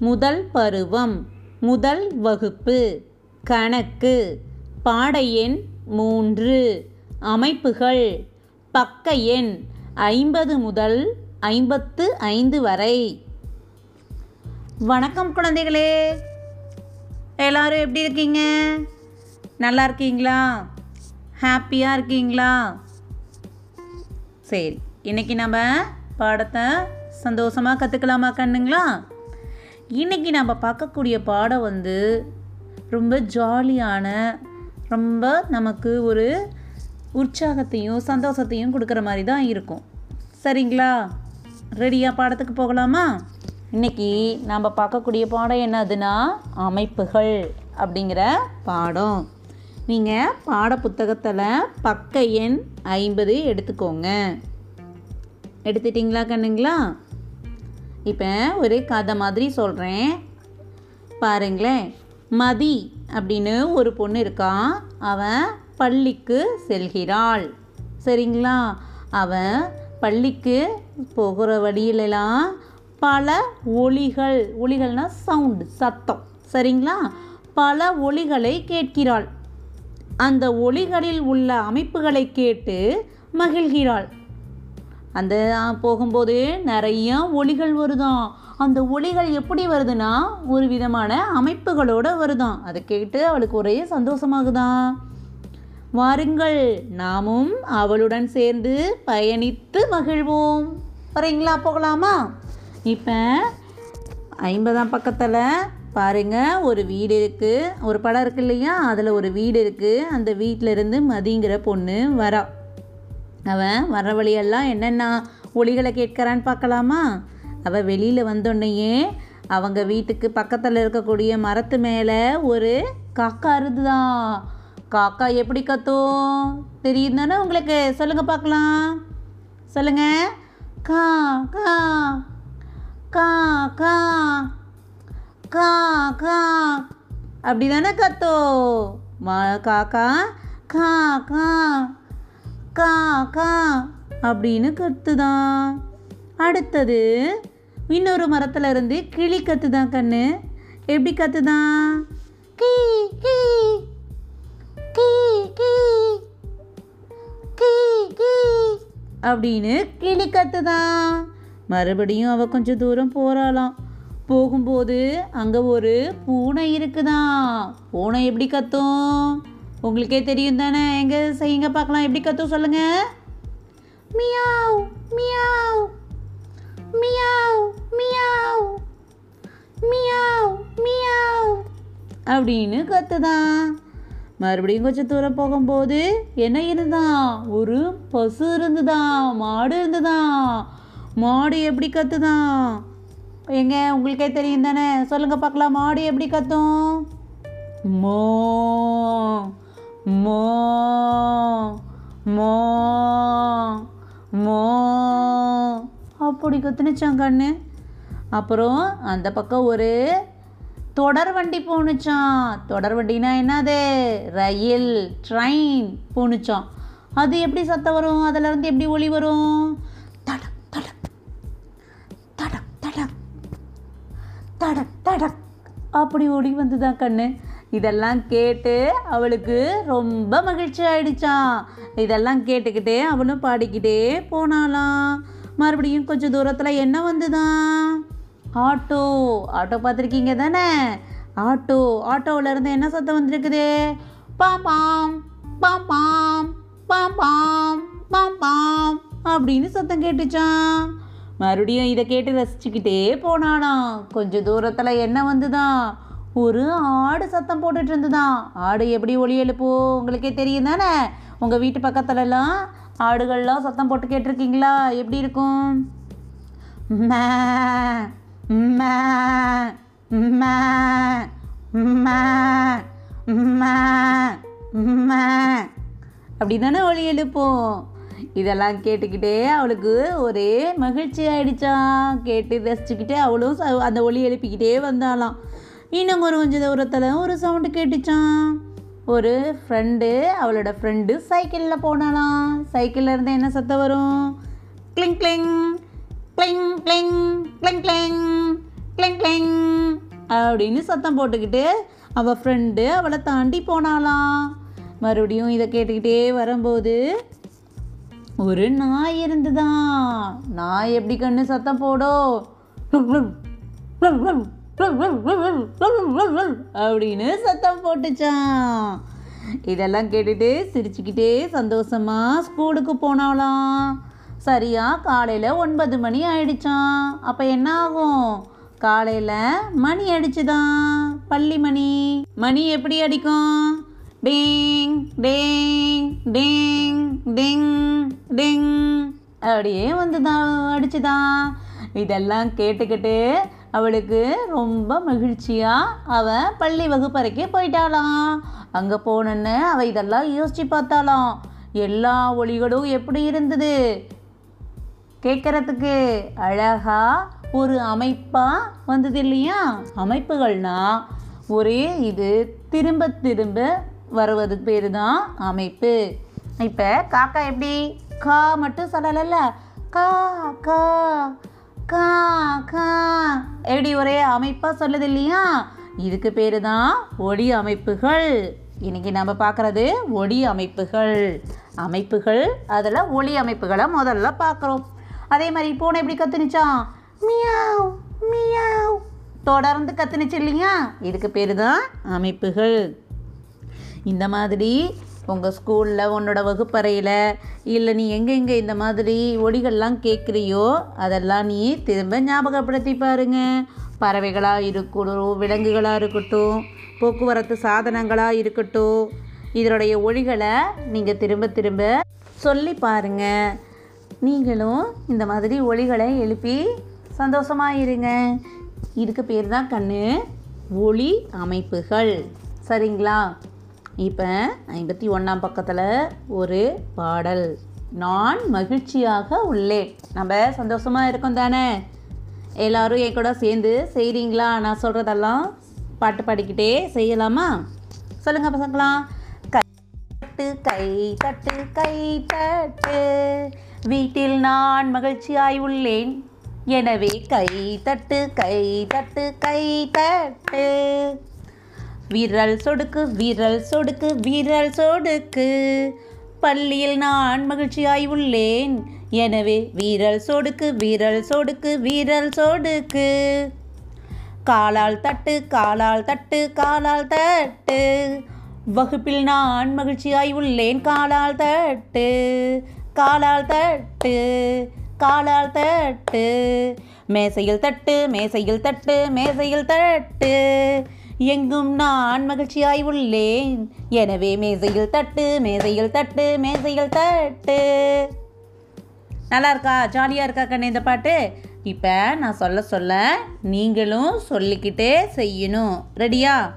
முதல் பருவம் முதல் வகுப்பு. கணக்கு பாட எண் மூன்று. அமைப்புகள் பக்க எண் ஐம்பது முதல் ஐம்பத்து ஐந்து வரை. வணக்கம் குழந்தைகளே. எல்லாரும் எப்படி இருக்கீங்க? நல்லா இருக்கீங்களா? ஹாப்பியாக இருக்கீங்களா? சரி இன்னைக்கு நம்ம பாடத்தை சந்தோஷமாக கற்றுக்கலாமா கண்ணுங்களா? இன்றைக்கி நம்ம பார்க்கக்கூடிய பாடம் வந்து ரொம்ப ஜாலியான ரொம்ப நமக்கு ஒரு உற்சாகத்தையும் சந்தோஷத்தையும் கொடுக்குற மாதிரி தான் இருக்கும். சரிங்களா? ரெடியாக பாடத்துக்கு போகலாமா? இன்றைக்கி நாம் பார்க்கக்கூடிய பாடம் என்னதுன்னா அமைப்புகள் அப்படிங்கிற பாடம். நீங்கள் பாட புத்தகத்தில் பக்க எண் ஐம்பது எடுத்துக்கோங்க. எடுத்துட்டிங்களா கண்ணுங்களா? இப்போ ஒரு கதை மாதிரி சொல்கிறேன் பாருங்களேன். மதி அப்படின்னு ஒரு பொண்ணு இருக்கான் அவன் பள்ளிக்கு செல்கிறாள். சரிங்களா? அவன் பள்ளிக்கு போகிற வழியிலெல்லாம் பல ஒளிகள் ஒளிகள்னால் சவுண்டு சத்தம். சரிங்களா? பல ஒலிகளை கேட்கிறாள். அந்த ஒளிகளில் உள்ள அமைப்புகளை கேட்டு மகிழ்கிறாள். அந்த போகும்போது நிறைய ஒளிகள் வருதாம் அந்த ஒளிகள் எப்படி வருதுன்னா ஒரு விதமான அமைப்புகளோட வருதாம் அதை கேட்டு அவளுக்கு ஒரே சந்தோஷமாகுதா வாருங்கள் நாமும் அவளுடன் சேர்ந்து பயணித்து மகிழ்வோம். வரீங்களா போகலாமா? இப்போ ஐம்பதாம் பக்கத்தில் பாருங்க ஒரு வீடு இருக்குது ஒரு படம் இருக்கு இல்லையா? அதில் ஒரு வீடு இருக்குது அந்த வீட்டில் இருந்து மதிங்கிற பொண்ணு வரா. அவன் வர்ற வழியெல்லாம் என்னென்ன ஒலிகளை கேட்கறான்னு பார்க்கலாமா? அவள் வெளியில் வந்தோடனேயே அவங்க வீட்டுக்கு பக்கத்தில் இருக்கக்கூடிய மரத்து மேலே ஒரு காக்கா இருந்துதான் காக்கா எப்படி கத்தும்? தெரியும் தானே உங்களுக்கு? சொல்லுங்க பார்க்கலாம். சொல்லுங்க. கா கா கா கா கா கா. அப்படி தானே கத்தோ மா காக்கா கா கா. கா கா அப்படின்னு கத்துதான். அடுத்தது இன்னொரு மரத்தில் இருந்து கிளி கத்துதான் கண்ணு. எப்படி கத்துதான்? கீ கீ கீ கீ கீ கீ அப்படின்னு கிளி கத்துதான். மறுபடியும் அவ கொஞ்சம் தூரம் போறாளாம். போகும்போது அங்கே ஒரு பூனை இருக்குதான். பூனை எப்படி கத்தும்? உங்களுக்கே தெரியும் தானே? எங்க செய்யுங்க பார்க்கலாம். எப்படி கத்தும் சொல்லுங்க? மியாவ் meow meow meow meow meow அப்படின்னு கத்துதான். மறுபடியும் கொஞ்சம் தூரம் போகும்போது என்ன இருந்துதான்? ஒரு பசு இருந்துதான் மாடு இருந்துதான். மாடு எப்படி கத்துதான்? எங்க? உங்களுக்கே தெரியும் தானே? சொல்லுங்க பார்க்கலாம். மாடு எப்படி கத்தும்? மோ மோ மோ மோ. அப்படி கத்துனுச்சான் கண்ணு. அப்புறம் அந்த பக்கம் ஒரு தொடர் வண்டி போணுச்சான். தொடர் வண்டினா என்னது? ரயில் ட்ரெயின் போணுச்சான். அது எப்படி சத்தம் வரும்? அதிலிருந்து எப்படி ஒளி வரும்? தடக் தடக். தடக் தடக். தடக் தடக். அப்படி ஒளி வந்துதான் கண்ணு. இதெல்லாம் கேட்டு அவளுக்கு ரொம்ப மகிழ்ச்சி ஆயிடுச்சான் இதெல்லாம் கேட்டுக்கிட்டே அவளும் பாடிக்கிட்டே போனாளாம். மறுபடியும் கொஞ்சம் தூரத்தில் என்ன வந்துதான்? ஆட்டோ. ஆட்டோ பார்த்துருக்கீங்க தானே? ஆட்டோ. ஆட்டோவிலேருந்து என்ன சத்தம் வந்திருக்குது? பாம் பாம் பாம் பாம் பாம் பாம் பாம் அப்படின்னு சத்தம் கேட்டுச்சான் மறுபடியும் இதை கேட்டு ரசிச்சுக்கிட்டே போனானாம் கொஞ்சம் தூரத்தில் என்ன வந்துதான்? ஒரு ஆடு சத்தம் போட்டுட்டு இருந்துதான் ஆடு எப்படி ஒளி எழுப்போ? உங்களுக்கே தெரியும் தானே? உங்கள் வீட்டு பக்கத்துலலாம் ஆடுகள்லாம் சத்தம் போட்டு கேட்டிருக்கீங்களா? எப்படி இருக்கும்? மே மே மே மே மே மே அப்படி தானே ஒளி எழுப்போம். இதெல்லாம் கேட்டுக்கிட்டே அவளுக்கு ஒரே மகிழ்ச்சி ஆயிடுச்சான் கேட்டு ரசிச்சுக்கிட்டே அவளும் அந்த ஒளி எழுப்பிக்கிட்டே வந்தாலாம் இன்னும் ஒரு கொஞ்சம் தூரத்தில் ஒரு சவுண்டு கேட்டுச்சான் ஒரு ஃப்ரெண்டு அவளோட ஃப்ரெண்டு சைக்கிளில் போனாலாம் சைக்கிளில் இருந்து என்ன சத்தம் வரும்? கிளிங் கிளிங் கிளிங் கிளிங் கிளிங் கிளிங் கிளிங் கிளிங் அப்படின்னு சத்தம் போட்டுக்கிட்டு அவள் ஃப்ரெண்டு அவளை தாண்டி போனாலாம் மறுபடியும் இதை கேட்டுக்கிட்டே வரும்போது ஒரு நாய் இருந்துதான். நாய் எப்படி கண்ணு சத்தம் போடும்? அப்படின்னு சத்தம் போட்டுச்சான் இதெல்லாம் கேட்டுட்டு சிரிச்சுக்கிட்டே சந்தோஷமா ஸ்கூலுக்கு போனாலாம் சரியா காலையில் ஒன்பது மணி ஆயிடுச்சான் அப்போ என்ன ஆகும்? காலையில் மணி அடிச்சுதான். பள்ளி மணி. மணி எப்படி அடிக்கும்? டிங் டிங் டிங் டிங் டிங். அப்படியே வந்துதான் அடிச்சுதான். இதெல்லாம் கேட்டுக்கிட்டு அவளுக்கு ரொம்ப மகிழ்ச்சியாக அவள் பள்ளி வகுப்பறைக்கு போயிட்டாளாம். அங்கே போனன்னு அவள் இதெல்லாம் யோசிச்சு பார்த்தாளாம். எல்லா ஒளிகளும் எப்படி இருந்தது? கேட்குறதுக்கு அழகாக ஒரு அமைப்பாக வந்தது இல்லையா? அமைப்புகள்னா ஒரே இது திரும்ப திரும்ப வருவது பேர் தான் அமைப்பு. இப்போ காக்கா எப்படி? கா மட்டும் சொல்லலைல்ல. கா கா. கா கா எப்படி ஒரே அமைப்பாக சொல்லுது இல்லையா? இதுக்கு பேர் தான் ஒளி அமைப்புகள். இன்றைக்கி நம்ம பார்க்குறது ஒளி அமைப்புகள். அமைப்புகள் அதில் ஒளி அமைப்புகளை முதல்ல பார்க்குறோம் அதே மாதிரி பூனை எப்படி கத்துனுச்சான் மியாவ் மியாவ். தொடர்ந்து கத்துனுச்சு இல்லையா? இதுக்கு பேர் தான் அமைப்புகள். இந்த மாதிரி உங்கள் ஸ்கூலில் உன்னோட வகுப்பறையில் இல்லை நீ எங்கெங்கே இந்த மாதிரி ஒடிகள்லாம் கேட்குறியோ அதெல்லாம் நீ திரும்ப ஞாபகப்படுத்தி பாருங்க. பறவைகளாக இருக்கட்டும் விலங்குகளாக இருக்கட்டும் போக்குவரத்து சாதனங்களாக இருக்கட்டும் இதனுடைய ஒளிகளை நீங்கள் திரும்ப திரும்ப சொல்லி பாருங்க. நீங்களும் இந்த மாதிரி ஒளிகளை எழுப்பி சந்தோஷமாக இருங்க. இதுக்கு பேர் தான் கண்ணு ஒளி அமைப்புகள். சரிங்களா? இப்போ ஐம்பத்தி ஒன்றாம் பக்கத்தில் ஒரு பாடல். நான் மகிழ்ச்சியாக உள்ளேன். நம்ம சந்தோஷமாக இருக்கோம் தானே? எல்லோரும் என் கூட சேர்ந்து செய்கிறீங்களா நான் சொல்கிறதெல்லாம் பாட்டு பாடிக்கிட்டே செய்யலாமா? சொல்லுங்கள் பசங்களாம் கை தட்டு கை தட்டு கை தட்டு. வீட்டில் நான் மகிழ்ச்சியாய் உள்ளேன். எனவே கை தட்டு கை தட்டு கை தட்டு. விரல் சொடுக்கு விரல் சொடுக்கு விரல் சொடுக்கு. பள்ளியில் நான் மகிழ்ச்சியாய் உள்ளேன். எனவே விரல் சொடுக்கு விரல் சொடுக்கு விரல் சொடுக்கு. காலால் தட்டு காலால் தட்டு காலால் தட்டு. வகுப்பில் நான் மகிழ்ச்சியாய் உள்ளேன். காலால் தட்டு காலால் தட்டு காலால் தட்டு. மேசையில் தட்டு மேசையில் தட்டு மேசையில் தட்டு. எங்கும் நான் மகிழ்ச்சியாய் உள்ளேன். எனவே மேசையில் தட்டு மேசையில் தட்டு மேசையில் தட்டு. நல்லா இருக்கா ஜாலியாக இருக்கா கண்ணு இந்த பாட்டு? இப்போ நான் சொல்ல சொல்ல நீங்களும் சொல்லிக்கிட்டே செய்யணும். ரெடியா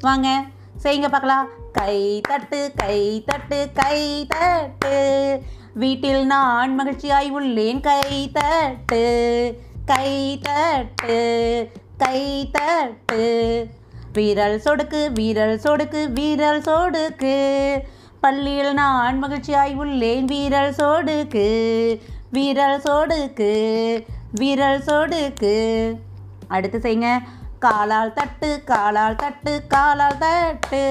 வாங்க செய்யுங்க பார்க்கலாம். கை தட்டு கை தட்டு கை தட்டு. வீட்டில் நான் மகிழ்ச்சியாய் உள்ளேன். கை தட்டு கை தட்டு கை தட்டு. வீரல் சொடுக்கு வீரல் சொடுக்கு வீரல் சொடுக்கு. பள்ளியில் நான் மகிழ்ச்சியாய் உள்ளேன் வீரல் சொடுக்கு. வீரல் சொடுக்கு வீரல் சொடுக்கு. அடுத்து செய்யுங்க. காலால் தட்டு காலால் தட்டு காலால் தட்டு.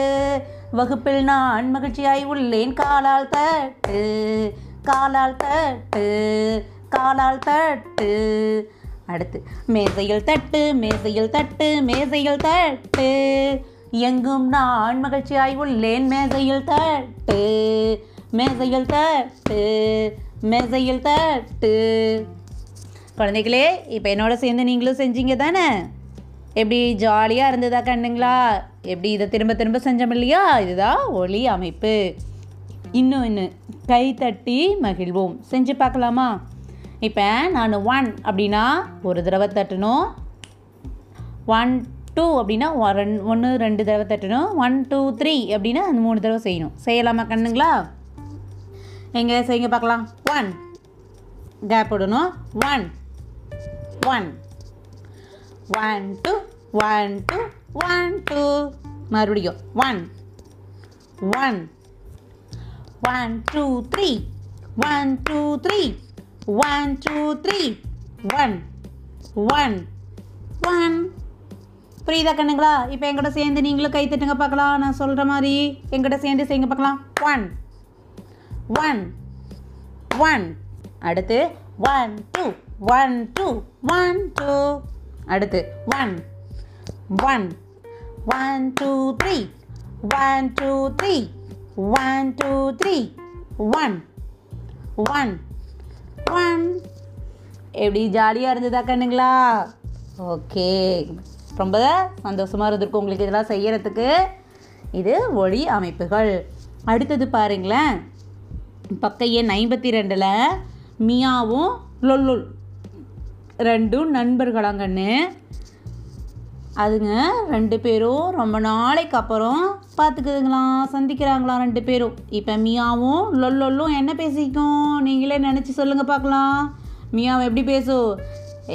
வகுப்பில் நான் மகிழ்ச்சியாய் உள்ளேன் காலால் தட்டு. காலால் தட்டு காலால் தட்டு. அடுத்து மேசையில் தட்டு மேசையில் தட்டு மேசையில் தட்டு. எங்கும் நான் மகிழ்ச்சியாய் உள்ளேன் மேசையில் தட்டு மேசையில் தட்டு மேசையில் தட்டு. குழந்தைகளே இப்போ என்னோட சேர்ந்து நீங்களும் செஞ்சீங்க தானே? எப்படி ஜாலியாக இருந்ததா கண்ணுங்களா? எப்படி இதை திரும்ப திரும்ப செஞ்சோம் இல்லையா? இதுதான் ஒளி அமைப்பு. இன்னும் இன்னும் கை தட்டி மகிழ்வோம். செஞ்சு பார்க்கலாமா? இப்போ நான் ஒன் அப்படின்னா ஒரு தடவை தட்டணும். ஒன் டூ அப்படின்னா ஒன்று ரெண்டு தடவை தட்டணும். ஒன் டூ த்ரீ அப்படின்னா அந்த மூணு தடவை செய்யணும். செய்யலாமா கண்ணுங்களா? எங்கே செய்யுங்க பார்க்கலாம். ஒன் கேப் விடணும் one one one two one two one two மறுபடியும். One one one two three one two three one two three one one one புரியுதா கண்ணுங்களா? இப்போ எங்கிட்ட சேர்ந்து நீங்களும் கை தட்டுங்க பார்க்கலாம். நான் சொல்கிற மாதிரி எங்கிட்ட சேர்ந்து செய்யுங்க பார்க்கலாம். ஒன் ஒன் ஒன் அடுத்து one two one two one two அடுத்து one one one two three one two three one two three one one எப்படி ஜாலியாக இருந்ததா கண்ணுங்களா? ஓகே ரொம்ப சந்தோஷமாக இருந்திருக்கும் உங்களுக்கு இதெல்லாம் செய்கிறதுக்கு இது ஒளி அமைப்புகள். அடுத்தது பாருங்களேன். பக்க எண் ஐம்பத்தி ரெண்டில் மியாவும் லொல்லுல். ரெண்டும் நண்பர்களாங்கன்னு அதுங்க ரெண்டு பேரும் ரொம்ப நாளைக்கு அப்புறம் பார்த்துக்குதுங்களாம் சந்திக்கிறாங்களாம் ரெண்டு பேரும். இப்போ மியாவும் லொல்லொல்லும் என்ன பேசிக்கும்? நீங்களே நினச்சி சொல்லுங்கள் பார்க்கலாம் மியாவும் எப்படி பேசும்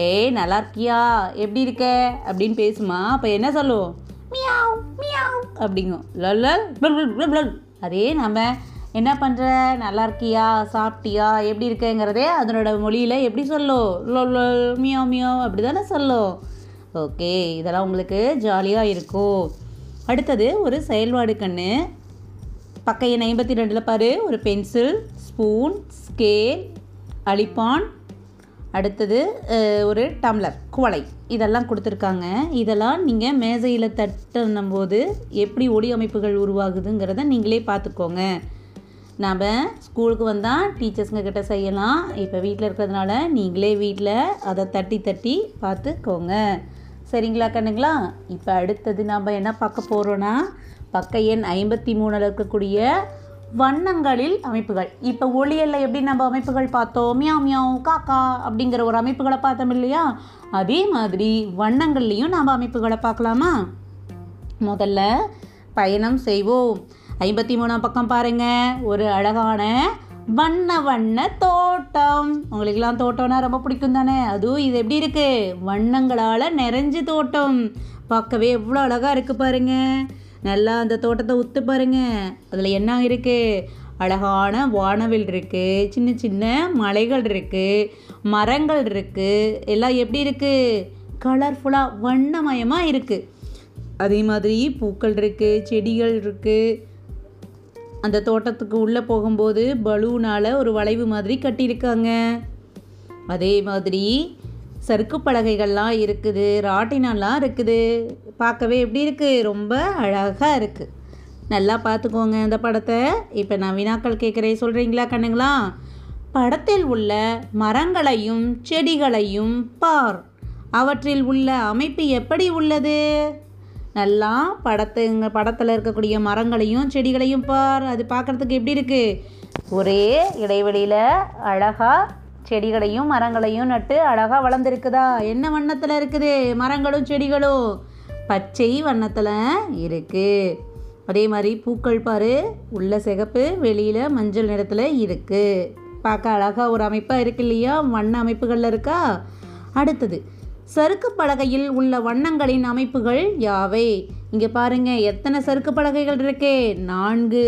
ஏய் நல்லா இருக்கியா? எப்படி இருக்க? அப்படின்னு பேசுமா? அப்போ என்ன சொல்லும்? மியாவ் மியாவ் அப்படிங்கும். லொல்லல் அதே நம்ம என்ன பண்ணுற நல்லா இருக்கியா? சாப்பிட்டியா? எப்படி இருக்கேங்கிறதே அதனோட மொழியில் எப்படி சொல்லும்? லொல்லல் மியாவ் மியாவ் அப்படி தானே சொல்லும். ஓகே இதெல்லாம் உங்களுக்கு ஜாலியாக இருக்கும். அடுத்தது ஒரு செயல்பாடு கண்ணு. பக்க எண் ஐம்பத்தி ரெண்டில் பாரு ஒரு பென்சில் ஸ்பூன் ஸ்கேல் அழிப்பான் அடுத்தது ஒரு டம்ளர் குவளை. இதெல்லாம் கொடுத்துருக்காங்க. இதெல்லாம் நீங்கள் மேசையில் தட்டணும் போது எப்படி ஒளி அமைப்புகள் உருவாகுதுங்கிறத நீங்களே பார்த்துக்கோங்க. நாம் ஸ்கூலுக்கு வந்தால் டீச்சர்ஸுங்க கிட்ட செய்யலாம். இப்போ வீட்டில் இருக்கிறதுனால நீங்களே வீட்டில் அதை தட்டி தட்டி பார்த்துக்கோங்க. சரிங்களா கண்ணுங்களா? இப்போ அடுத்தது நாம் என்ன பார்க்க போகிறோன்னா பக்க எண் ஐம்பத்தி மூணில் இருக்கக்கூடிய வண்ணங்களில் அமைப்புகள். இப்போ ஒளியல்ல எப்படி நம்ம அமைப்புகள் பார்த்தோம்? மியாவ் மியாவ் காக்கா அப்படிங்கிற ஒரு அமைப்புகளை பார்த்தோம் இல்லையா? அதே மாதிரி வண்ணங்கள்லேயும் நாம் அமைப்புகளை பார்க்கலாமா? முதல்ல பயணம் செய்வோம். ஐம்பத்தி மூணாம் பக்கம் பாருங்க. ஒரு அழகான வண்ண வண்ண தோட்டம். உங்களுக்கெல்லாம் தோட்டம்னா ரொம்ப பிடிக்கும் தானே? அதுவும் இது எப்படி இருக்கு? வண்ணங்களால் நிறைஞ்ச தோட்டம். பார்க்கவே எவ்வளோ அழகாக இருக்கு பாருங்க. நல்லா அந்த தோட்டத்தை உத்து பாருங்க. அதில் என்ன இருக்கு? அழகான வானவில் இருக்கு. சின்ன சின்ன மலைகள் இருக்கு. மரங்கள் இருக்கு. எல்லாம் எப்படி இருக்கு? கலர்ஃபுல்லாக வண்ணமயமாக இருக்குது அதே மாதிரி பூக்கள் இருக்குது செடிகள் இருக்குது அந்த தோட்டத்துக்கு உள்ளே போகும்போது பலூனால் ஒரு வளைவு மாதிரி கட்டியிருக்காங்க. அதே மாதிரி சறுக்கு பலகைகள்லாம் இருக்குது ராட்டினம்லாம் இருக்குது. பார்க்கவே எப்படி இருக்குது ரொம்ப அழகாக இருக்குது நல்லா பார்த்துக்கோங்க அந்த படத்தை. இப்போ நான் வினாக்கள் கேட்குறேன். சொல்கிறீங்களா கண்ணுங்களா? படத்தில் உள்ள மரங்களையும் செடிகளையும் பார். அவற்றில் உள்ள அமைப்பு எப்படி உள்ளது? நல்லா படத்துங்க படத்தில் இருக்கக்கூடிய மரங்களையும் செடிகளையும் பார் அது பார்க்குறதுக்கு எப்படி இருக்குது ஒரே இடைவெளியில் அழகாக செடிகளையும் மரங்களையும் நட்டு அழகாக வளர்ந்துருக்குதா? என்ன வண்ணத்தில் இருக்குது? மரங்களும் செடிகளும்? பச்சை வண்ணத்தில் இருக்குது அதே மாதிரி பூக்கள் பாரு உள்ள சிகப்பு வெளியில் மஞ்சள் நிறத்தில் இருக்குது பார்க்க அழகாக ஒரு அமைப்பாக இருக்கு இல்லையா? வண்ண அமைப்புகளில் இருக்கா? அடுத்தது சறுக்கு பலகையில் உள்ள வண்ணங்களின் அமைப்புகள் யாவை? இங்கே பாருங்க எத்தனை சறுக்கு பலகைகள் இருக்கே? நான்கு.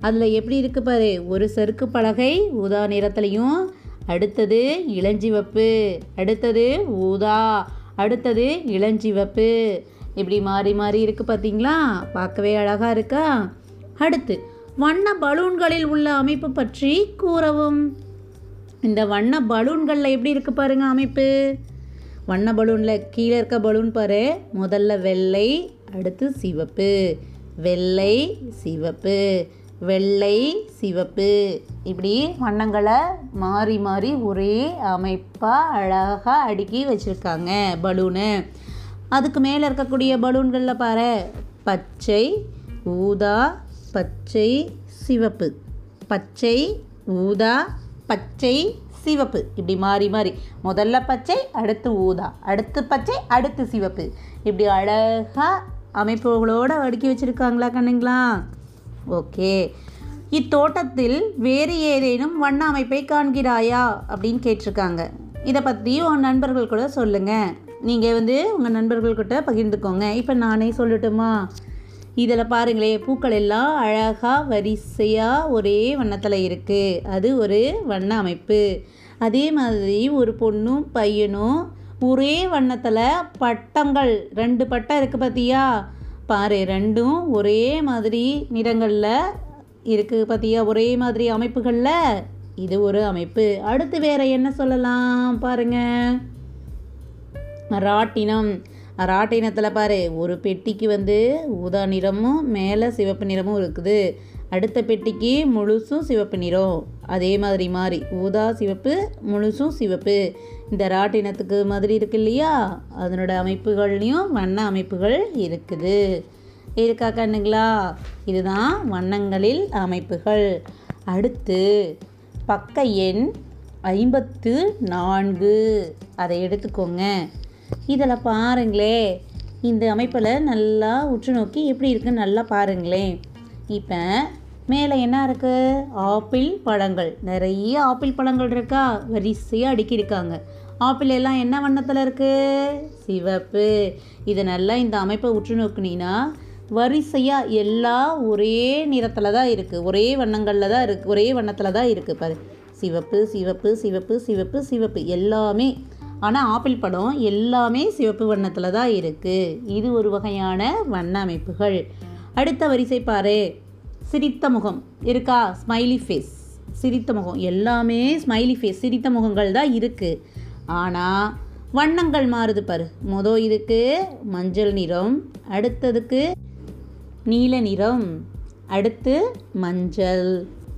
அதில் எப்படி இருக்கு பாரு? ஒரு சறுக்கு பலகை ஊதா நிறத்துலையும் அடுத்தது இளஞ்சிவப்பு அடுத்தது ஊதா அடுத்தது இளஞ்சிவப்பு. இப்படி மாறி மாறி இருக்கு பார்த்தீங்களா பார்க்கவே அழகாக இருக்கா? அடுத்து வண்ண பலூன்களில் உள்ள அமைப்பு பற்றி கூறவும். இந்த வண்ண பலூன்களில் எப்படி இருக்கு பாருங்க அமைப்பு? வண்ண பலூனில் கீழே இருக்க பலூன் பாரு. முதல்ல வெள்ளை அடுத்து சிவப்பு. வெள்ளை சிவப்பு. வெள்ளை சிவப்பு. இப்படி வண்ணங்களை மாறி மாறி ஒரே அமைப்பாக அழகாக அடுக்கி வச்சுருக்காங்க பலூனு. அதுக்கு மேலே இருக்கக்கூடிய பலூன்களில் பாரு. பச்சை ஊதா பச்சை சிவப்பு. பச்சை ஊதா பச்சை சிவப்பு. இப்படி மாறி மாறி. முதல்ல பச்சை அடுத்து ஊதா. அடுத்து பச்சை அடுத்து சிவப்பு. இப்படி அழகாக அமைப்புகளோடு அடுக்கி வச்சுருக்காங்களா கண்ணுங்களா? ஓகே. இத்தோட்டத்தில் வேறு ஏதேனும் வண்ண அமைப்பை காண்கிறாயா? அப்படின்னு கேட்டிருக்காங்க. இதை பற்றி உன் நண்பர்கள் கூட சொல்லுங்கள் நீங்கள் வந்து உங்கள் நண்பர்கள்கிட்ட பகிர்ந்துக்கோங்க. இப்போ நானே சொல்லட்டுமா? இதில் பாருங்களே பூக்கள் எல்லாம் அழகாக வரிசையாக ஒரே வண்ணத்தில் இருக்குது அது ஒரு வண்ண அமைப்பு. அதே மாதிரி ஒரு பொண்ணும் பையனும் ஒரே வண்ணத்தில் பட்டங்கள் ரெண்டு பட்டம் இருக்குது பார்த்தியா பாரு ரெண்டும் ஒரே மாதிரி நிறங்களில் இருக்குது பார்த்தியா ஒரே மாதிரி அமைப்புகளில் இது ஒரு அமைப்பு. அடுத்து வேற என்ன சொல்லலாம் பாருங்க? ராட்டினம். ராட்டினத்தில் பாரு ஒரு பெட்டிக்கு வந்து ஊதா நிறமும் மேலே சிவப்பு நிறமும் இருக்குது. அடுத்த பெட்டிக்கு முழுசும் சிவப்பு நிறம். அதே மாதிரி மாறி ஊதா சிவப்பு முழுசும் சிவப்பு. இந்த ராட்டினத்துக்கு மாதிரி இருக்கு இல்லையா? அதனோட அமைப்புகள்லேயும் வண்ண அமைப்புகள் இருக்குது. இருக்கா கண்ணுங்களா? இதுதான் வண்ணங்களில் அமைப்புகள். அடுத்து பக்க எண் ஐம்பத்து நான்கு. அதை எடுத்துக்கோங்க. இதில் பாருங்களே. இந்த அமைப்பில் நல்லா உற்று நோக்கி எப்படி இருக்குன்னு நல்லா பாருங்களேன் இப்போ மேலே என்ன இருக்குது ஆப்பிள் பழங்கள். நிறைய ஆப்பிள் பழங்கள் இருக்கா? வரிசையாக அடுக்கியிருக்காங்க ஆப்பிள் எல்லாம் என்ன வண்ணத்தில் இருக்குது சிவப்பு. இதை நல்லா இந்த அமைப்பை உற்று நோக்குனீங்கன்னா வரிசையாக எல்லாம் ஒரே நிறத்தில் தான் இருக்குது ஒரே வண்ணங்களில் தான் இருக்குது ஒரே வண்ணத்தில் தான் இருக்குது பாரு. சிவப்பு சிவப்பு சிவப்பு சிவப்பு சிவப்பு எல்லாமே ஆனால் ஆப்பிள் படம் எல்லாமே சிவப்பு வண்ணத்தில் தான் இருக்குது இது ஒரு வகையான வண்ண அமைப்புகள். அடுத்த வரிசை பாரு. சிரித்த முகம். இருக்கா? ஸ்மைலி ஃபேஸ் சிரித்த முகம். எல்லாமே ஸ்மைலி ஃபேஸ் சிரித்த முகங்கள் தான் இருக்குது ஆனால் வண்ணங்கள் மாறுது பாரு. மொதல் இதுக்கு மஞ்சள் நிறம் அடுத்ததுக்கு நீல நிறம் அடுத்து மஞ்சள்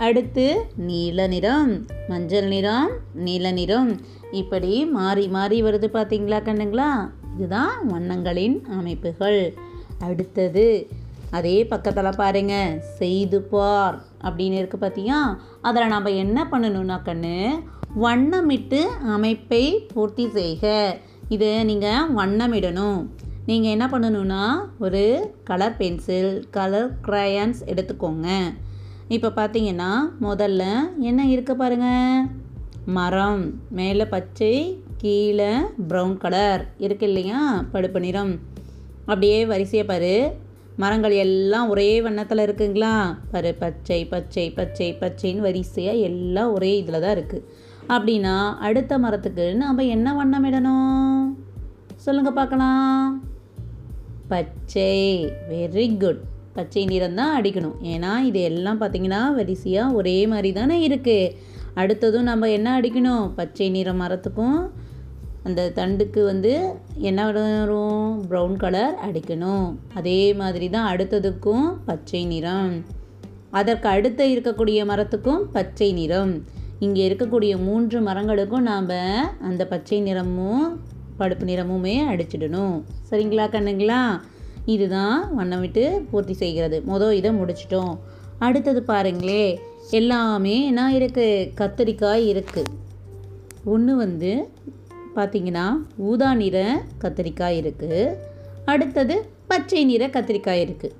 அடுத்து நீல நிறம் மஞ்சள் நிறம் நீல நிறம். இப்படி மாறி மாறி வருது பார்த்தீங்களா கண்ணுங்களா? இதுதான் வண்ணங்களின் அமைப்புகள். அடுத்தது அதே பக்கத்தில் பாருங்க செய்து பார் அப்படின்னு இருக்குது பார்த்தியா அதில் நம்ம என்ன பண்ணணும்னா கண்ணு வண்ணமிட்டு அமைப்பை பூர்த்தி செய்க. இதை நீங்கள் வண்ணமிடணும். நீங்கள் என்ன பண்ணணும்னா ஒரு கலர் பென்சில் கலர் க்ரையான்ஸ் எடுத்துக்கோங்க. இப்போ பார்த்தீங்கன்னா முதல்ல என்ன இருக்குது பாருங்கள் மரம் மேலே பச்சை கீழே ப்ரௌன் கலர் இருக்கு இல்லையா? பழுப்பு நிறம். அப்படியே வரிசையை பாரு. மரங்கள் எல்லாம் ஒரே வண்ணத்தில் இருக்குங்களா? பாரு பச்சை பச்சை பச்சை பச்சைன்னு வரிசையாக எல்லாம் ஒரே இதில் தான் இருக்குது அப்படின்னா அடுத்த மரத்துக்கு நாம் என்ன வண்ணம் இடணும்? சொல்லுங்கள் பார்க்கலாம். பச்சை. வெரி குட் பச்சை நிறம் தான் அடிக்கணும். ஏன்னா இது எல்லாம் பார்த்தீங்கன்னா வரிசையாக ஒரே மாதிரி தானே இருக்குது அடுத்ததும் நம்ம என்ன அடிக்கணும்? பச்சை நிற மரத்துக்கும் அந்த தண்டுக்கு வந்து என்ன வரும்? ப்ரௌன் கலர் அடிக்கணும். அதே மாதிரி தான் அடுத்ததுக்கும் பச்சை நிறம். அதற்கு அடுத்து இருக்கக்கூடிய மரத்துக்கும் பச்சை நிறம். இங்கே இருக்கக்கூடிய மூன்று மரங்களுக்கும் நாம் அந்த பச்சை நிறமும் பழுப்பு நிறமுமே அடிச்சிடணும். சரிங்களா கண்ணுங்களா? இதுதான் வண்ணம் விட்டு பூர்த்தி செய்கிறது. மொதல் இதை முடிச்சிட்டோம். அடுத்தது பாருங்களே. எல்லாமே என்ன இருக்குது கத்தரிக்காய் இருக்குது ஒன்று வந்து பார்த்தீங்கன்னா ஊதா நிற கத்திரிக்காய் இருக்குது அடுத்தது பச்சை நிற கத்திரிக்காய் இருக்குது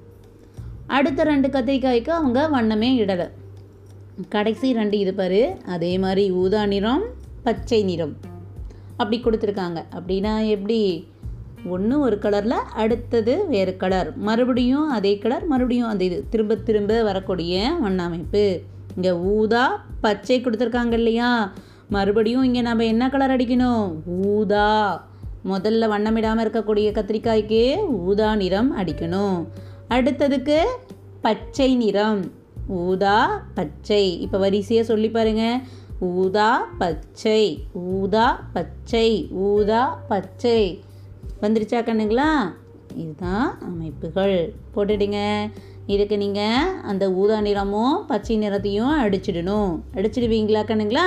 அடுத்த ரெண்டு கத்திரிக்காய்க்கு அவங்க வண்ணமே இடலை. கடைசி ரெண்டு இது பாரு. அதே மாதிரி ஊதா நிறம் பச்சை நிறம். அப்படி கொடுத்துருக்காங்க. அப்படின்னா எப்படி? ஒன்று ஒரு கலரில் அடுத்தது வேறு கலர் மறுபடியும் அதே கலர் மறுபடியும் அந்த இது. திரும்ப திரும்ப வரக்கூடிய வண்ண அமைப்பு. இங்கே ஊதா பச்சை கொடுத்துருக்காங்க இல்லையா? மறுபடியும் இங்கே நம்ம என்ன கலர் அடிக்கணும்? ஊதா. முதல்ல வண்ணமிடாமல் இருக்கக்கூடிய கத்திரிக்காய்க்கு ஊதா நிறம் அடிக்கணும். அடுத்ததுக்கு பச்சை நிறம். ஊதா பச்சை. இப்போ வரிசையாக சொல்லி பாருங்கள் ஊதா பச்சை. ஊதா பச்சை. ஊதா பச்சை. வந்துருச்சா கண்ணுங்களா? இதுதான் அமைப்புகள். போட்டுடுங்க. இதுக்கு நீங்கள் அந்த ஊதா நிறமும் பச்சை நிறத்தையும் அடிச்சிடணும். அடிச்சிடுவீங்களா கண்ணுங்களா?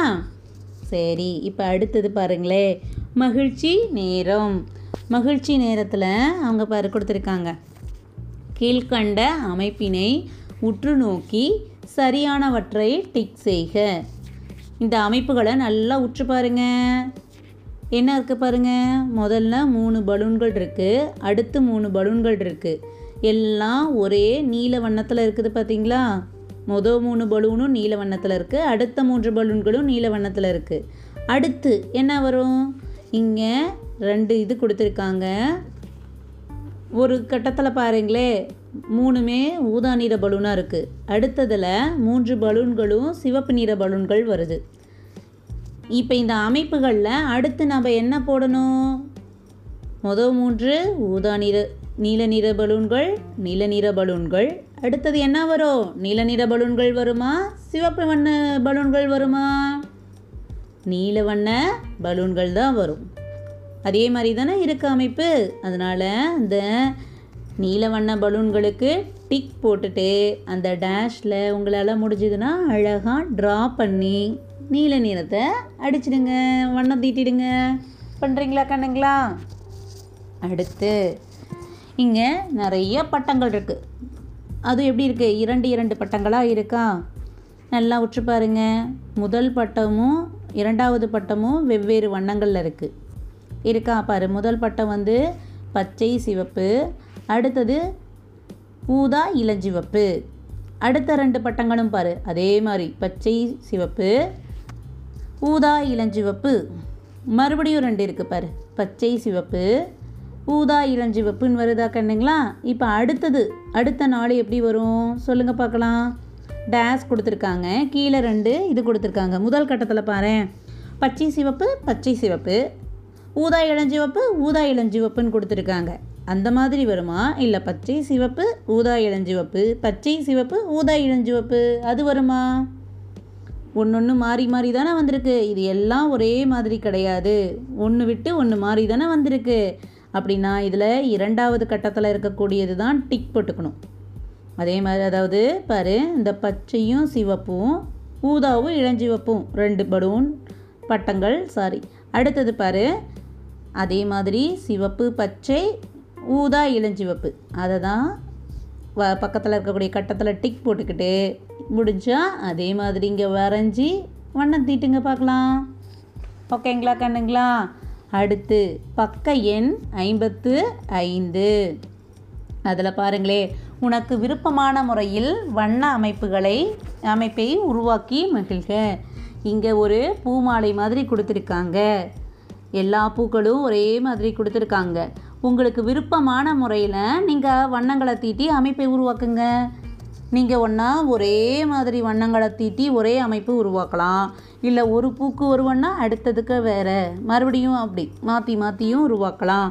சரி இப்போ அடுத்தது பாருங்களே. மகிழ்ச்சி நேரம். மகிழ்ச்சி நேரத்தில் அவங்க பாரு கொடுத்துருக்காங்க. கீழ்கண்ட அமைப்பினை உற்று நோக்கி சரியானவற்றை டிக் செய்க. இந்த அமைப்புகளை நல்லா உற்று பாருங்க. என்ன இருக்குது பாருங்கள் முதல்ல மூணு பலூன்கள் இருக்குது அடுத்து மூணு பலூன்கள் இருக்குது எல்லாம் ஒரே நீல வண்ணத்தில் இருக்குது பார்த்தீங்களா மொதல் மூணு பலூனும் நீல வண்ணத்தில் இருக்குது அடுத்த மூன்று பலூன்களும் நீல வண்ணத்தில் இருக்குது அடுத்து என்ன வரும்? இங்கே ரெண்டு இது கொடுத்துருக்காங்க. ஒரு கட்டத்தில் பாருங்களே மூணுமே ஊதா நிற பலூனாக இருக்குது அடுத்ததில் மூன்று பலூன்களும் சிவப்பு நிற பலூன்கள் வருது. இப்போ இந்த அமைப்புகளில் அடுத்து நம்ம என்ன போடணும்? மொதல் மூன்று ஊதா நிற நீல நிற பலூன்கள் நீல நிற பலூன்கள். அடுத்தது என்ன வரும்? நீல நிற பலூன்கள் வருமா? சிவப்பு வண்ண பலூன்கள் வருமா? நீல வண்ண பலூன்கள் தான் வரும். அதே மாதிரி தானே இருக்க அமைப்பு. அதனால் அந்த நீல வண்ண பலூன்களுக்கு டிக் போட்டுட்டு அந்த டேஷில் உங்களால் முடிஞ்சதுன்னா அழகாக ட்ரா பண்ணி நீல நிறத்தை அடிச்சிடுங்க. வண்ணம் தீட்டிடுங்க. பண்ணுறீங்களா கண்ணுங்களா? அடுத்து இங்கே நிறைய பட்டங்கள் இருக்குது அது எப்படி இருக்குது இரண்டு இரண்டு பட்டங்களாக இருக்கா? நல்லா உற்று பாருங்க. முதல் பட்டமும் இரண்டாவது பட்டமும் வெவ்வேறு வண்ணங்களில் இருக்குது இருக்கா? பாரு முதல் பட்டம் வந்து பச்சை சிவப்பு அடுத்தது ஊதா இளஞ்சிவப்பு. அடுத்த ரெண்டு பட்டங்களும் பாரு அதே மாதிரி பச்சை சிவப்பு ஊதா இளஞ்சிவப்பு. மறுபடியும் ரெண்டு இருக்குது பாரு பச்சை சிவப்பு ஊதா இளஞ்சிவப்புன்னு வருதா கண்ணுங்களா? இப்போ அடுத்தது அடுத்த நாள் எப்படி வரும்? சொல்லுங்கள் பார்க்கலாம். டேஸ் கொடுத்துருக்காங்க. கீழே ரெண்டு இது கொடுத்துருக்காங்க. முதல் கட்டத்தில் பாரு. பச்சை சிவப்பு பச்சை சிவப்பு. ஊதா இளஞ்சிவப்பு ஊதா இளஞ்சிவப்புன்னு கொடுத்துருக்காங்க. அந்த மாதிரி வருமா? இல்லை பச்சை சிவப்பு ஊதா இளஞ்சிவப்பு பச்சை சிவப்பு ஊதா இளஞ்சிவப்பு அது வருமா? ஒன்று ஒன்று மாறி மாறி தானே வந்திருக்கு. இது எல்லாம் ஒரே மாதிரி கிடையாது. ஒன்று விட்டு ஒன்று மாறி தானே வந்திருக்கு. அப்படின்னா இதில் இரண்டாவது கட்டத்தில் இருக்கக்கூடியது தான் டிக் போட்டுக்கணும். அதே மாதிரி அதாவது பாரு இந்த பச்சையும் சிவப்பும் ஊதாவும் இளஞ்சிவப்பும் ரெண்டு பலூன் பட்டங்கள் சாரி அடுத்தது பாரு அதே மாதிரி சிவப்பு பச்சை ஊதா இளஞ்சிவப்பு. அதை தான் வ பக்கத்தில் இருக்கக்கூடிய கட்டத்தில் டிக் போட்டுக்கிட்டு முடிஞ்சா அதே மாதிரி இங்கே வரைஞ்சி வண்ணம் தீட்டுங்க பார்க்கலாம். ஓகேங்களா கண்ணுங்களா? அடுத்து பக்க எண் ஐம்பத்து ஐந்து. அதில் பாருங்களே உனக்கு விருப்பமான முறையில் வண்ண அமைப்புகளை அமைப்பை உருவாக்கி மகிழ்க. இங்கே ஒரு பூமாலை மாதிரி கொடுத்துருக்காங்க. எல்லா பூக்களும் ஒரே மாதிரி கொடுத்துருக்காங்க. உங்களுக்கு விருப்பமான முறையில் நீங்கள் வண்ணங்களை தீட்டி அமைப்பை உருவாக்குங்க. நீங்கள் ஒன்றா ஒரே மாதிரி வண்ணங்களை தீட்டி ஒரே அமைப்பு உருவாக்கலாம். இல்லை ஒரு பூக்கு ஒரு அடுத்ததுக்கு வேறு. மறுபடியும் அப்படி மாற்றி மாற்றியும் உருவாக்கலாம்.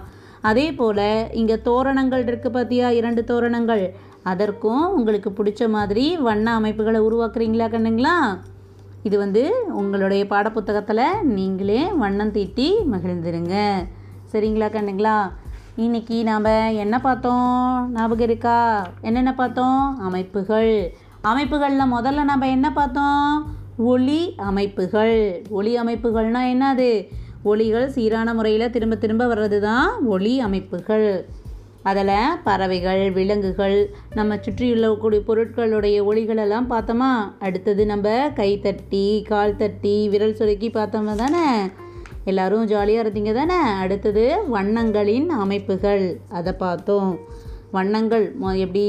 அதே போல் இங்கே தோரணங்கள் இருக்குது பார்த்தியா இரண்டு தோரணங்கள். அதற்கும் உங்களுக்கு பிடிச்ச மாதிரி வண்ண அமைப்புகளை உருவாக்குறீங்களா கண்ணுங்களா? இது வந்து உங்களுடைய பாடப்புத்தகத்தில் நீங்களே வண்ணம் தீட்டி மகிழ்ந்துருங்க. சரிங்களா கண்ணுங்களா? இன்னைக்கு நாம் என்ன பார்த்தோம்? ஞாபகம் இருக்கா? என்னென்ன பார்த்தோம்? அமைப்புகள். அமைப்புகளில் முதல்ல நம்ம என்ன பார்த்தோம்? ஒளி அமைப்புகள். ஒளி அமைப்புகள்னால் என்னது? ஒளிகள் சீரான முறையில் திரும்ப திரும்ப வர்றது தான் ஒளி அமைப்புகள். அதில் பறவைகள் விலங்குகள் நம்ம சுற்றியுள்ள கூடிய பொருட்களுடைய ஒளிகளெல்லாம் பார்த்தோமா? அடுத்தது நம்ம கை தட்டி கால் தட்டி விரல் சுருக்கி பார்த்தோமா தானே? எல்லாரும் ஜாலியாக இருந்தீங்க தானே? அடுத்தது வண்ணங்களின் அமைப்புகள். அதை பார்த்தோம். வண்ணங்கள் எப்படி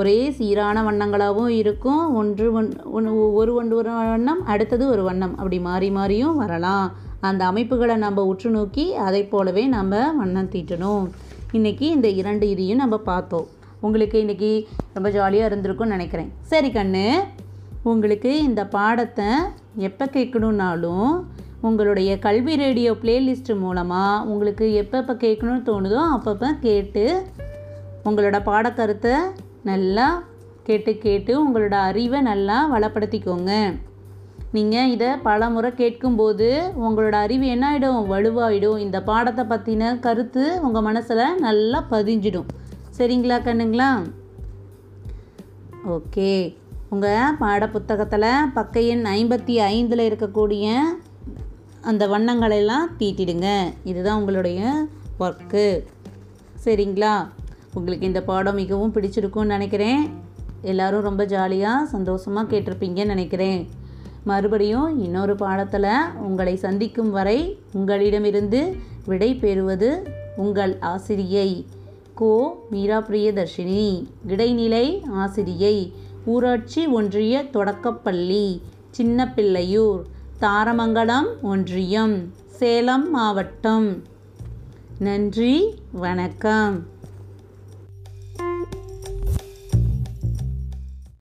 ஒரே சீரான வண்ணங்களாகவும் இருக்கும். ஒன்று ஒன் ஒன்று ஒரு ஒன்று ஒரு வண்ணம் அடுத்தது ஒரு வண்ணம். அப்படி மாறி மாறியும் வரலாம். அந்த அமைப்புகளை நம்ம உற்று நோக்கி அதை போலவே நம்ம வண்ணம் தீட்டணும். இன்றைக்கி இந்த இரண்டு இதையும் நம்ம பார்த்தோம். உங்களுக்கு இன்றைக்கி ரொம்ப ஜாலியாக இருந்திருக்கும்னு நினைக்கிறேன். சரி கண்ணு உங்களுக்கு இந்த பாடத்தை எப்போ கேட்கணுன்னாலும் உங்களுடைய கல்வி ரேடியோ பிளேலிஸ்ட் மூலமாக உங்களுக்கு எப்பப்போ கேட்கணும்னு தோணுதோ அப்பப்போ கேட்டு உங்களோட பாடக்கருத்தை நல்லா கேட்டு கேட்டு உங்களோட அறிவை நல்லா வளப்படுத்திக்கோங்க. நீங்கள் இதை பல முறை கேட்கும்போது உங்களோட அறிவு என்ன ஆகிடும் வலுவாகிடும் இந்த பாடத்தை பற்றின கருத்து உங்கள் மனசில் நல்லா பதிஞ்சிடும். சரிங்களா கண்ணுங்களா? ஓகே. உங்கள் பாடப்புத்தகத்தில் பக்க எண் ஐம்பத்தி ஐந்தில் இருக்கக்கூடிய அந்த வண்ணங்களெல்லாம் தீட்டிடுங்க. இதுதான் உங்களுடைய ஒர்க்கு சரிங்களா? உங்களுக்கு இந்த பாடம் மிகவும் பிடிச்சிருக்கும்னு நினைக்கிறேன். எல்லாரும் ரொம்ப ஜாலியாக சந்தோஷமாக கேட்டிருப்பீங்கன்னு நினைக்கிறேன். மறுபடியும் இன்னொரு பாடத்தில் உங்களை சந்திக்கும் வரை உங்களிடமிருந்து விடை பெறுவது உங்கள் ஆசிரியை கோ மீரா பிரியதர்ஷினி இடைநிலை ஆசிரியை ஊராட்சி ஒன்றிய தொடக்கப்பள்ளி சின்னப்பிள்ளையூர். தாரமங்கலம் ஒன்றியம் சேலம் மாவட்டம். நன்றி வணக்கம்.